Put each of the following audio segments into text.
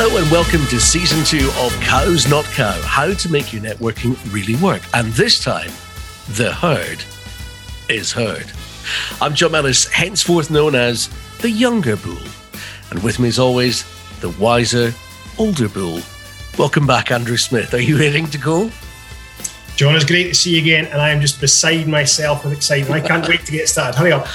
Hello and welcome to season two of Cows Not Cow How to Make Your Networking Really Work. And this time, the herd is heard. I'm John Ellis, henceforth known as the younger bull. And with me, as always, the wiser, older bull. Welcome back, Andrew Smith. Are you ready to go? John, it's great to see you again, and I am just beside myself with excitement. I can't wait to get started. Hurry up.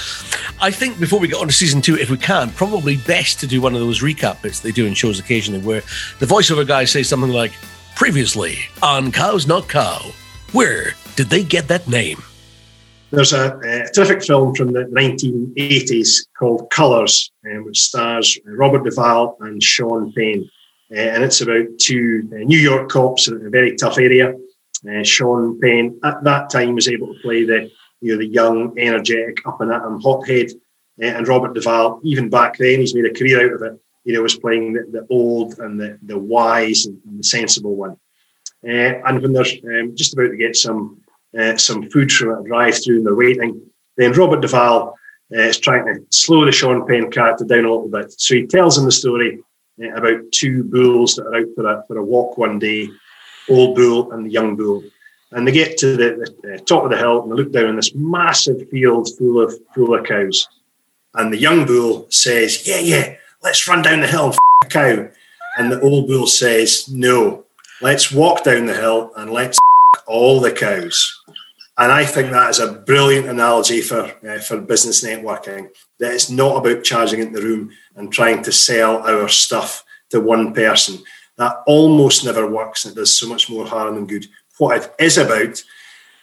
I think before we get on to season two, if we can, probably best to do one of those recap bits they do in shows occasionally where the voiceover guy says something like, Previously on Cows Not Cow, where did they get that name? There's a, a terrific film from the 1980s called Colors, um, which stars Robert Duvall and Sean Penn. Uh, and it's about two uh, New York cops in a very tough area uh, Sean Penn at that time was able to play the you know the young, energetic, up and at him hothead, uh, and Robert Duvall. Even back then, he's made a career out of it. You know, was playing the, the old and the the wise and, and the sensible one. Uh, and when they're um, just about to get some uh, some food from a drive-through and they're waiting, then Robert Duvall uh, is trying to slow the Sean Penn character down a little bit. So he tells him the story uh, about two bulls that are out for a for a walk one day old bull and the young bull. And they get to the, the, top of the hill and they look down on this massive field full of full of cows. And the young bull says, "Yeah, yeah, let's run down the hill and f- a cow." And the old bull says, "No, let's walk down the hill and let's f- all the cows." And I think that is a brilliant analogy for uh, for business networking. That it's not about charging into the room and trying to sell our stuff to one person. That almost never works and it does so much more harm than good. What it is about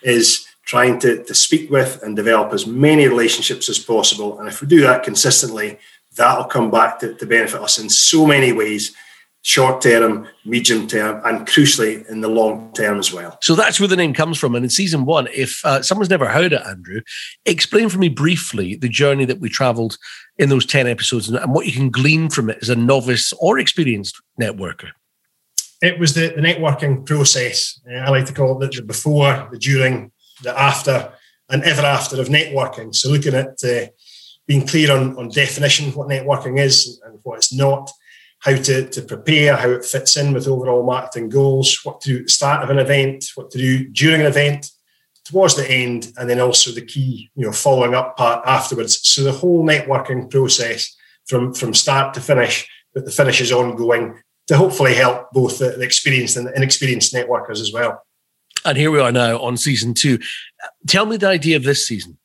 is trying to, to speak with and develop as many relationships as possible. And if we do that consistently, that'll come back to, to benefit us in so many ways short term, medium term, and crucially in the long term as well. So that's where the name comes from. And in season one, if uh, someone's never heard it, Andrew, explain for me briefly the journey that we traveled in those 10 episodes and, and what you can glean from it as a novice or experienced networker it was the, the networking process. Uh, I like to call it the, the, before, the during, the after, and ever after of networking. So looking at uh, being clear on, on definition, what networking is and what it's not, how to, to prepare, how it fits in with overall marketing goals, what to do at the start of an event, what to do during an event, towards the end, and then also the key, you know, following up part afterwards. So the whole networking process from, from start to finish, but the finish is ongoing to hopefully help both the, the experienced and the inexperienced networkers as well. And here we are now on season two. Tell me the idea of this season.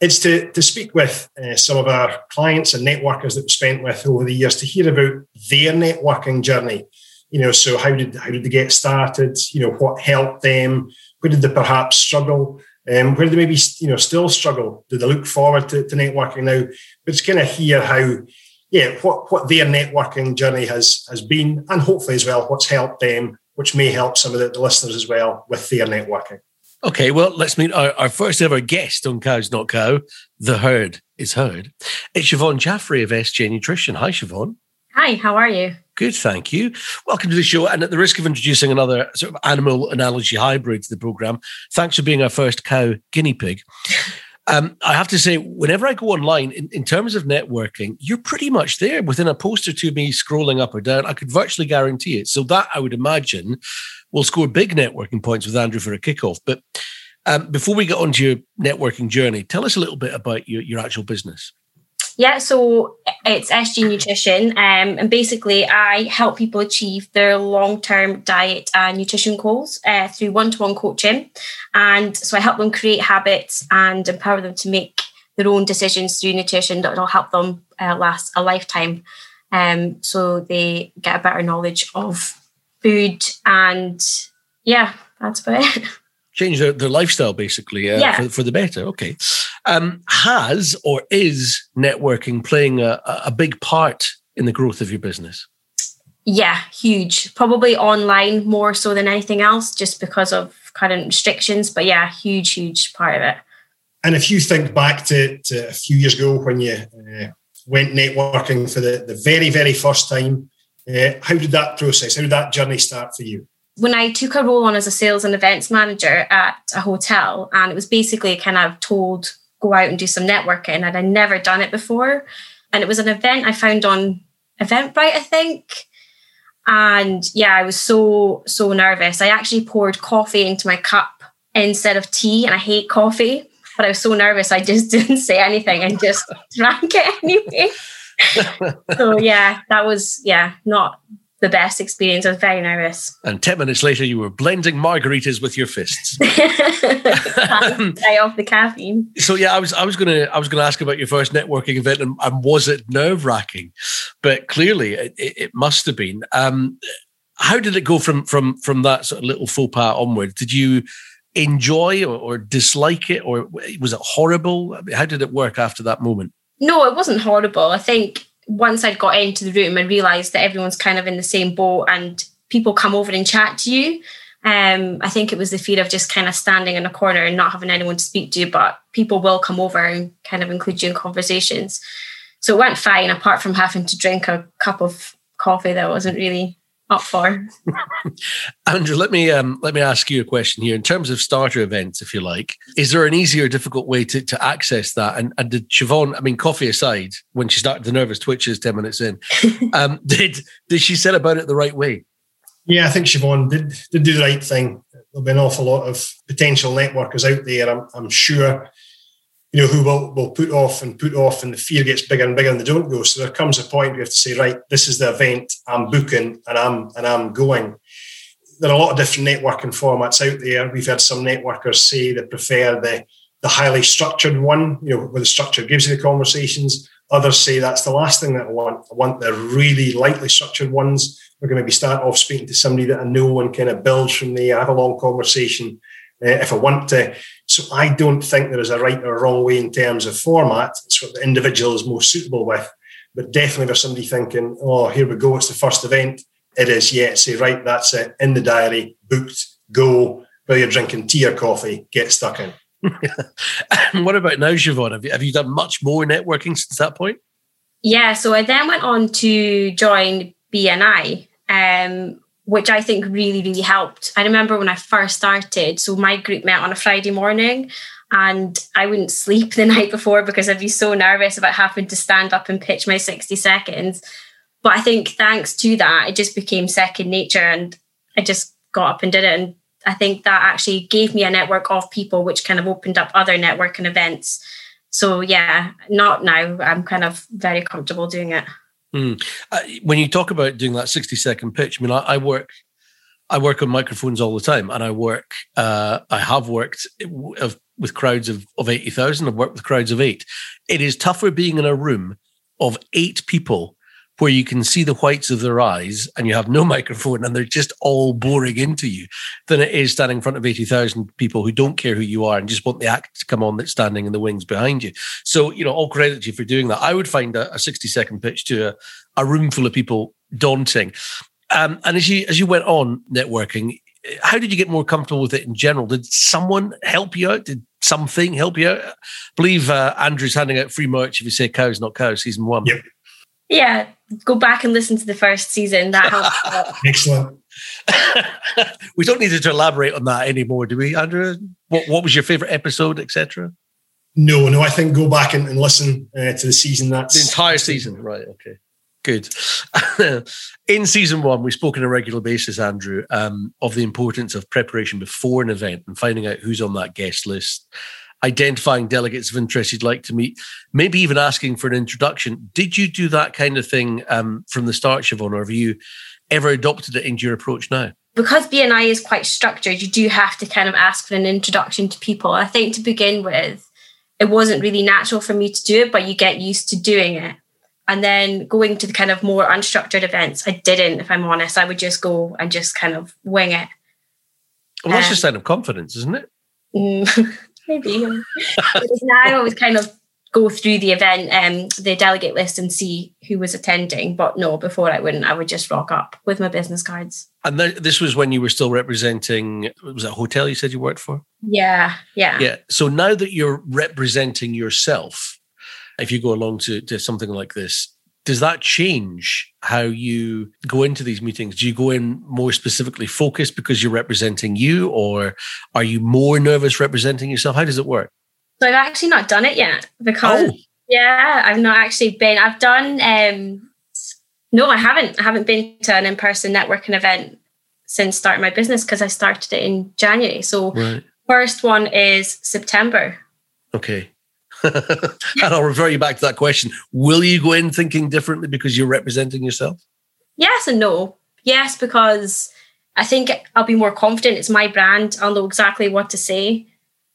It's to, to speak with uh, some of our clients and networkers that we've spent with over the years to hear about their networking journey. You know, so how did how did they get started? You know, what helped them? Where did they perhaps struggle? Um, where did they maybe you know still struggle? Do they look forward to, to networking now? But it's kind of hear how yeah, what, what their networking journey has has been, and hopefully as well what's helped them, which may help some of the, the listeners as well with their networking. Okay, well, let's meet our, our, first ever guest on Cows Not Cow. The herd is heard. It's Siobhan Jaffrey of SJ Nutrition. Hi, Siobhan. Hi, how are you? Good, thank you. Welcome to the show. And at the risk of introducing another sort of animal analogy hybrid to the program, thanks for being our first cow guinea pig. Um, I have to say, whenever I go online, in, in, terms of networking, you're pretty much there within a post or two me scrolling up or down. I could virtually guarantee it. So that I would imagine will score big networking points with Andrew for a kickoff. But um, before we get on to your networking journey, tell us a little bit about your, your actual business. Yeah, so it's SJ Nutrition, um, and basically I help people achieve their long-term diet and nutrition goals uh, through one-to-one coaching, and so I help them create habits and empower them to make their own decisions through nutrition that will help them uh, last a lifetime. Um, so they get a better knowledge of food, and yeah, that's about it. Change their, their lifestyle basically uh, yeah. for, for the better. Okay. Um, has or is networking playing a, a big part in the growth of your business? Yeah, huge. Probably online more so than anything else, just because of current restrictions. But yeah, huge, huge part of it. And if you think back to, to a few years ago when you uh, went networking for the, the very, very first time, uh, how did that process, how did that journey start for you? When I took a role on as a sales and events manager at a hotel, and it was basically kind of told go out and do some networking and I'd never done it before. And it was an event I found on Eventbrite, I think. And yeah, I was so, so nervous. I actually poured coffee into my cup instead of tea, and I hate coffee. But I was so nervous, I just didn't say anything and just drank it anyway. so yeah, that was yeah, not the best experience. I was very nervous. And 10 minutes later, you were blending margaritas with your fists. Off the caffeine. So yeah, I was I was gonna I was gonna ask about your first networking event and, and was it nerve wracking? But clearly it, it, must have been. Um, how did it go from from from that sort of little faux pas onward? Did you enjoy or, or dislike it, or was it horrible? I mean, how did it work after that moment? No, it wasn't horrible. I think once I'd got into the room and realized that everyone's kind of in the same boat and people come over and chat to you. Um, I think it was the fear of just kind of standing in a corner and not having anyone to speak to, but people will come over and kind of include you in conversations. So it went fine, apart from having to drink a cup of coffee that wasn't really up for. Andrew, let me um, let me ask you a question here. In terms of starter events, if you like, is there an easy or difficult way to, to access that? And, and did Siobhan, I mean, coffee aside, when she started the nervous twitches ten minutes in, um, did did she set about it the right way? Yeah, I think Siobhan did did do the right thing. There'll be an awful lot of potential networkers out there. I'm, I'm sure you know, who will, will put off and put off, and the fear gets bigger and bigger, and they don't go. So there comes a point we have to say, right, this is the event I'm booking, and I'm and I'm going. There are a lot of different networking formats out there. We've had some networkers say they prefer the the highly structured one, you know, where the structure gives you the conversations. Others say that's the last thing that I want. I want the really lightly structured ones. We're going to maybe start off speaking to somebody that I know and kind of build from there, have a long conversation uh, if I want to. So I don't think there is a right or wrong way in terms of format. It's what the individual is most suitable with. But definitely, there's somebody thinking, "Oh, here we go. It's the first event." It is. Yeah. Say right. That's it. In the diary. Booked. Go. Whether you're drinking tea or coffee, get stuck in. what about now, Siobhan? Have you, have you done much more networking since that point? Yeah. So I then went on to join BNI. Um, which I think really, really helped. I remember when I first started, so my group met on a Friday morning and I wouldn't sleep the night before because I'd be so nervous about having to stand up and pitch my 60 seconds. But I think thanks to that, it just became second nature and I just got up and did it. And I think that actually gave me a network of people, which kind of opened up other networking events. So yeah, not now. I'm kind of very comfortable doing it. Mm. Uh, when you talk about doing that 60 second pitch, I mean, I, I, work, I work on microphones all the time, and I work, uh, I have worked with crowds of, of 80,000. I've worked with crowds of eight. It is tougher being in a room of eight people where you can see the whites of their eyes and you have no microphone and they're just all boring into you than it is standing in front of 80,000 people who don't care who you are and just want the act to come on that's standing in the wings behind you. So, you know, all credit to you for doing that. I would find a, a 60 second pitch to a, a room full of people daunting. Um, and as you as you went on networking, how did you get more comfortable with it in general? Did someone help you out? Did something help you out? I believe uh, Andrew's handing out free merch if you say cows, not cows, season one. Yep. Yeah, go back and listen to the first season. That helps. Excellent. we don't need to elaborate on that anymore, do we, Andrew? What What was your favorite episode, etc.? No, no. I think go back and, and listen uh, to the season. That's the entire season, right? Okay, good. in season one, we spoke on a regular basis, Andrew, um, of the importance of preparation before an event and finding out who's on that guest list identifying delegates of interest you'd like to meet, maybe even asking for an introduction. Did you do that kind of thing um, from the start, Siobhan, or have you ever adopted it into your approach now? Because BNI is quite structured, you do have to kind of ask for an introduction to people. I think to begin with, it wasn't really natural for me to do it, but you get used to doing it. And then going to the kind of more unstructured events, I didn't, if I'm honest. I would just go and just kind of wing it. Well, that's um, a sign of confidence, isn't it? Maybe. now I always kind of go through the event, um, the delegate list, and see who was attending. But no, before I wouldn't. I would just rock up with my business cards. And th- this was when you were still representing. Was it a hotel you said you worked for? Yeah, yeah, yeah. So now that you're representing yourself, if you go along to, to something like this, does that change how you go into these meetings? Do you go in more specifically focused because you're representing you, or are you more nervous representing yourself? How does it work? So I've actually not done it yet because oh. yeah, I've not actually been. I've done um No, I haven't. I haven't been to an in-person networking event since starting my business because I started it in January. So right. first one is September. Okay. and I'll refer you back to that question. Will you go in thinking differently because you're representing yourself? Yes and no. Yes, because I think I'll be more confident. It's my brand. I'll know exactly what to say.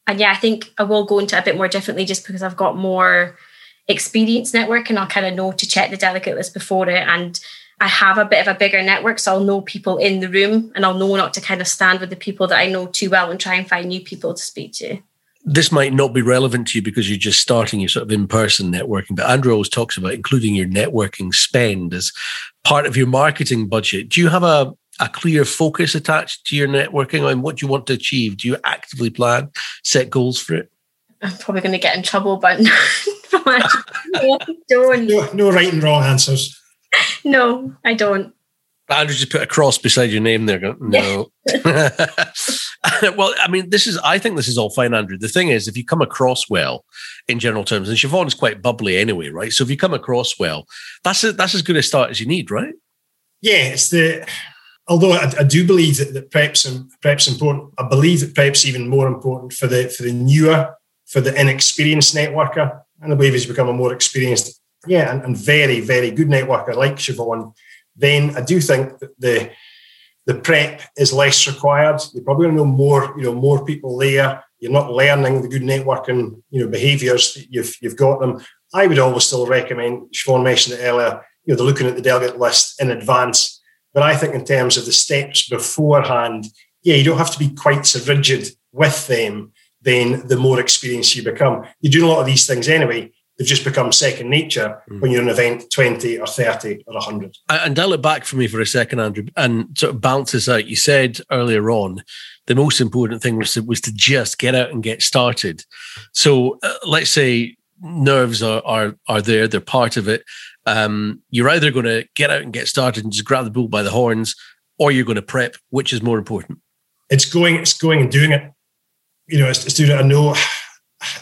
And yeah, I think I will go into a bit more differently just because I've got more experience networking. And I'll kind of know to check the delegate list before it. And I have a bit of a bigger network, so I'll know people in the room and I'll know not to kind of stand with the people that I know too well and try and find new people to speak to. This might not be relevant to you because you're just starting your sort of in person networking, but Andrew always talks about including your networking spend as part of your marketing budget. Do you have a, a clear focus attached to your networking on what you want to achieve? Do you actively plan, set goals for it? I'm probably going to get in trouble, but no, don't. No, no right and wrong answers. No, I don't. Andrew just put a cross beside your name there. no. well, I mean, this is, I think this is all fine, Andrew. The thing is, if you come across well in general terms, and Siobhan's quite bubbly anyway, right? So if you come across well, that's a, that's as good a start as you need, right? Yeah, it's the, although I, I do believe that, that prep's, prep's important, I believe that prep's even more important for the, for the newer, for the inexperienced networker. And I believe he's become a more experienced yeah, and, and very, very good networker like Siobhan, then I do think that the the prep is less required. You're probably going to know more, you know, more people there. You're not learning the good networking, you know, behaviours. You've you've got them. I would always still recommend. Siobhan mentioned it earlier. You know, they're looking at the delegate list in advance. But I think in terms of the steps beforehand, yeah, you don't have to be quite so rigid with them. Then the more experienced you become, you do a lot of these things anyway they've just become second nature mm. when you're in an event 20 or 30 or 100. And dial it back for me for a second, Andrew, and sort of bounce this out. You said earlier on the most important thing was to, was to just get out and get started. So uh, let's say nerves are, are, are there, they're part of it. Um, you're either going to get out and get started and just grab the bull by the horns, or you're going to prep. Which is more important? It's going, it's going and doing it. You know, it's, it's doing it. I know,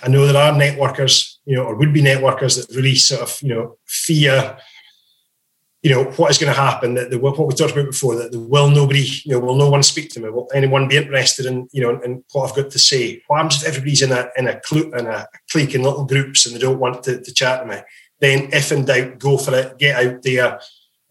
I know there are networkers you know, or would be networkers that really sort of, you know, fear, you know, what is going to happen, that the, what we talked about before, that the will nobody, you know, will no one speak to me? Will anyone be interested in, you know, in what I've got to say? What happens if everybody's in a in a, cl- in a clique in little groups and they don't want to, to chat to me? Then, if in doubt, go for it, get out there.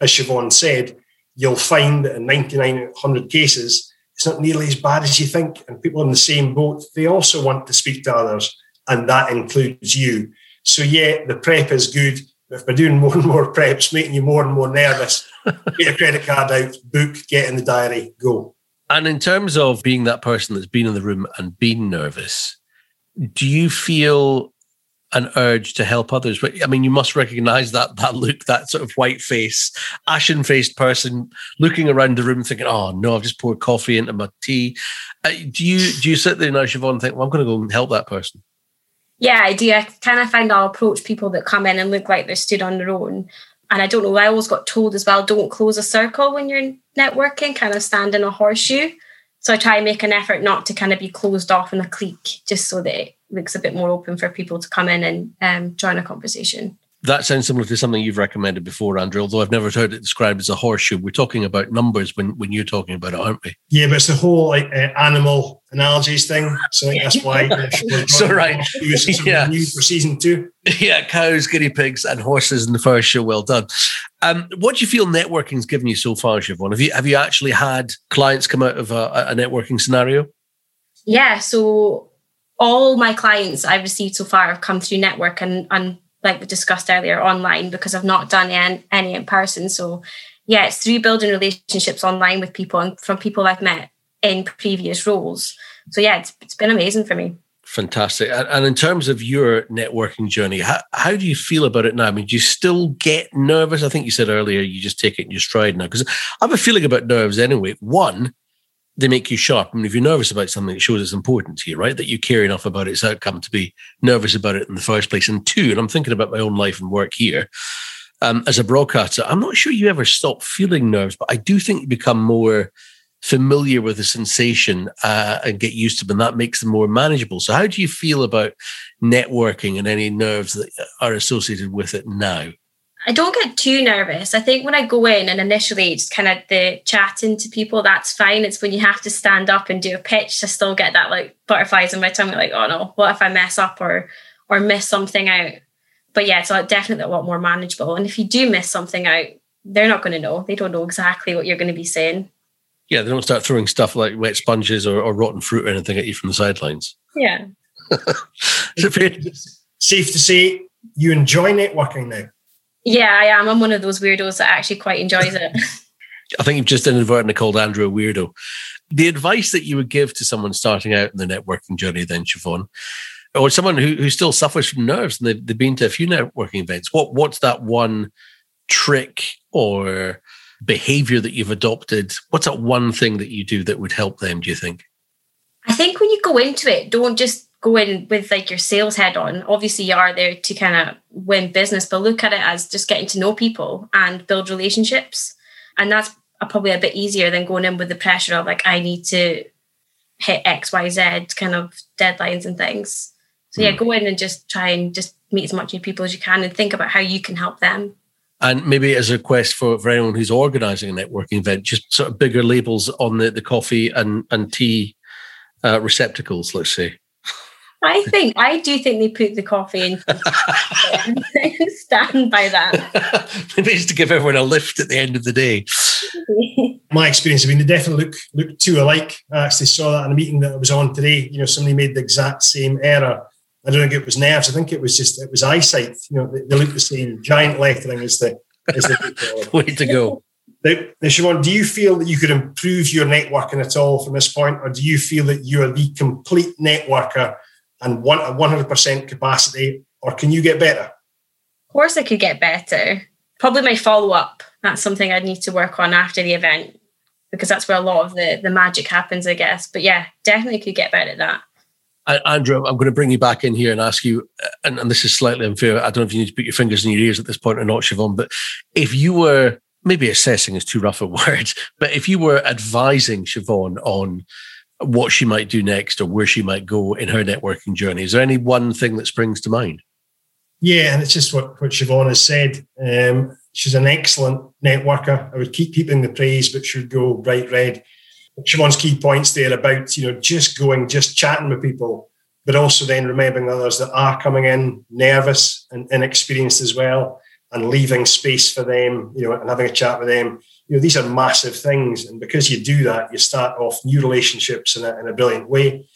As Siobhan said, you'll find that in 99 out of 100 cases, it's not nearly as bad as you think. And people in the same boat, they also want to speak to others and that includes you. So yeah, the prep is good. But if we're doing more and more preps, making you more and more nervous, get your credit card out, book, get in the diary, go. And in terms of being that person that's been in the room and been nervous, do you feel an urge to help others? But I mean, you must recognize that that look, that sort of white face, ashen faced person looking around the room, thinking, "Oh no, I've just poured coffee into my tea." Uh, do you do you sit there now, Siobhan, and think, "Well, I'm going to go and help that person"? Yeah, I do. I kind of find I'll approach people that come in and look like they're stood on their own. And I don't know, I always got told as well, don't close a circle when you're networking, kind of stand in a horseshoe. So I try and make an effort not to kind of be closed off in a clique, just so that it looks a bit more open for people to come in and um, join a conversation that sounds similar to something you've recommended before, Andrew. Although I've never heard it described as a horseshoe. We're talking about numbers when, when you're talking about it, aren't we? Yeah, but it's the whole like uh, animal analogies thing. So I think that's why. So right, yeah, for season two. Yeah, cows, guinea pigs, and horses in the first show. Well done. Um, what do you feel networking's given you so far, Siobhan? Have you have you actually had clients come out of a, a networking scenario? Yeah. So all my clients I've received so far have come through network and and like we discussed earlier, online because I've not done any in person. So, yeah, it's through building relationships online with people and from people I've met in previous roles. So, yeah, it's, it's been amazing for me. Fantastic. And in terms of your networking journey, how, how do you feel about it now? I mean, do you still get nervous? I think you said earlier you just take it in your stride now. Because I have a feeling about nerves anyway. One, they make you sharp. I mean, if you're nervous about something, it shows it's important to you, right? That you care enough about its outcome to be nervous about it in the first place. And two, and I'm thinking about my own life and work here. Um, as a broadcaster, I'm not sure you ever stop feeling nerves, but I do think you become more familiar with the sensation uh, and get used to them, and that makes them more manageable. So, how do you feel about networking and any nerves that are associated with it now? I don't get too nervous. I think when I go in and initially just kind of the chatting to people, that's fine. It's when you have to stand up and do a pitch to still get that like butterflies in my tummy, like, oh no, what if I mess up or or miss something out? But yeah, it's definitely a lot more manageable. And if you do miss something out, they're not going to know. They don't know exactly what you're going to be saying. Yeah, they don't start throwing stuff like wet sponges or, or rotten fruit or anything at you from the sidelines. Yeah. Safe to say you enjoy networking now. Yeah, I am. I'm one of those weirdos that actually quite enjoys it. I think you've just inadvertently called Andrew a weirdo. The advice that you would give to someone starting out in the networking journey, then, Siobhan, or someone who, who still suffers from nerves and they've, they've been to a few networking events, what what's that one trick or behavior that you've adopted? What's that one thing that you do that would help them, do you think? I think when you go into it, don't just go in with like your sales head on. Obviously, you are there to kind of win business, but look at it as just getting to know people and build relationships. And that's probably a bit easier than going in with the pressure of like, I need to hit X, Y, Z kind of deadlines and things. So yeah, mm. go in and just try and just meet as much new people as you can and think about how you can help them. And maybe as a request for, for anyone who's organizing a networking event, just sort of bigger labels on the, the coffee and, and tea uh, receptacles, let's say. I think I do think they put the coffee in. stand by that. Maybe it's to give everyone a lift at the end of the day. My experience, I mean, they definitely look look too alike. I actually saw that in a meeting that I was on today. You know, somebody made the exact same error. I don't think it was nerves. I think it was just it was eyesight. You know, they, they look the same. Giant lettering as the as the way to go. Now, now, Siobhan, do you feel that you could improve your networking at all from this point, or do you feel that you are the complete networker and one at 100% capacity, or can you get better? Of course, I could get better. Probably my follow up. That's something I'd need to work on after the event because that's where a lot of the, the magic happens, I guess. But yeah, definitely could get better at that. Andrew, I'm going to bring you back in here and ask you, and, and, this is slightly unfair. I don't know if you need to put your fingers in your ears at this point or not, Siobhan, but if you were maybe assessing is too rough a word, but if you were advising Siobhan on what she might do next or where she might go in her networking journey. Is there any one thing that springs to mind? Yeah, and it's just what, what Siobhan has said. Um, she's an excellent networker. I would keep keeping the praise, but she'd go bright red. Siobhan's key points there about, you know, just going, just chatting with people, but also then remembering others that are coming in nervous and inexperienced as well, and leaving space for them, you know, and having a chat with them you know, these are massive things. And because you do that, you start off new relationships in a, in a brilliant way.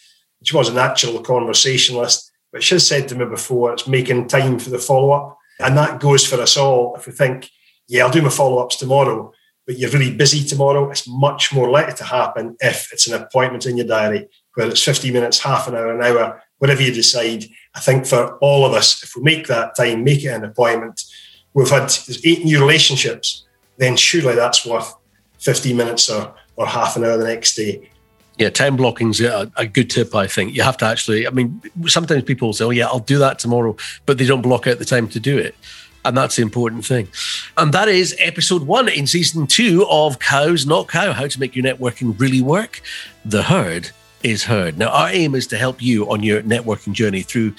She was a natural conversationalist, but she has said to me before, it's making time for the follow up. And that goes for us all. If we think, yeah, I'll do my follow ups tomorrow, but you're really busy tomorrow, it's much more likely to happen if it's an appointment in your diary, whether it's 50 minutes, half an hour, an hour, whatever you decide. I think for all of us, if we make that time, make it an appointment, we've had eight new relationships then surely that's worth 15 minutes or, or half an hour the next day. Yeah, time blocking's a, a good tip, I think. You have to actually, I mean, sometimes people say, oh, yeah, I'll do that tomorrow, but they don't block out the time to do it. And that's the important thing. And that is episode one in season two of Cows Not Cow How to Make Your Networking Really Work. The herd is heard. Now, our aim is to help you on your networking journey through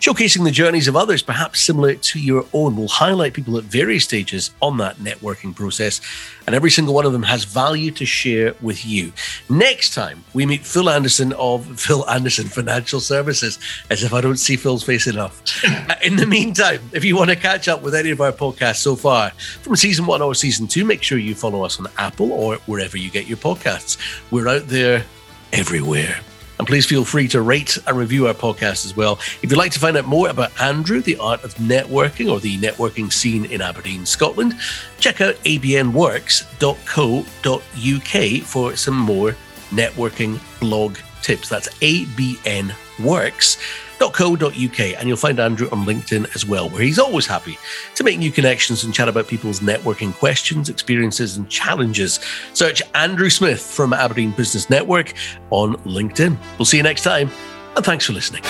showcasing the journeys of others, perhaps similar to your own. We'll highlight people at various stages on that networking process, and every single one of them has value to share with you. Next time, we meet Phil Anderson of Phil Anderson Financial Services, as if I don't see Phil's face enough. Uh, in the meantime, if you want to catch up with any of our podcasts so far from season one or season two, make sure you follow us on Apple or wherever you get your podcasts. We're out there everywhere. And please feel free to rate and review our podcast as well. If you'd like to find out more about Andrew, the art of networking, or the networking scene in Aberdeen, Scotland, check out abnworks.co.uk for some more networking blog tips. That's abnworks.co.uk co.uk and you'll find Andrew on LinkedIn as well, where he's always happy to make new connections and chat about people's networking questions, experiences, and challenges. Search Andrew Smith from Aberdeen Business Network on LinkedIn. We'll see you next time, and thanks for listening.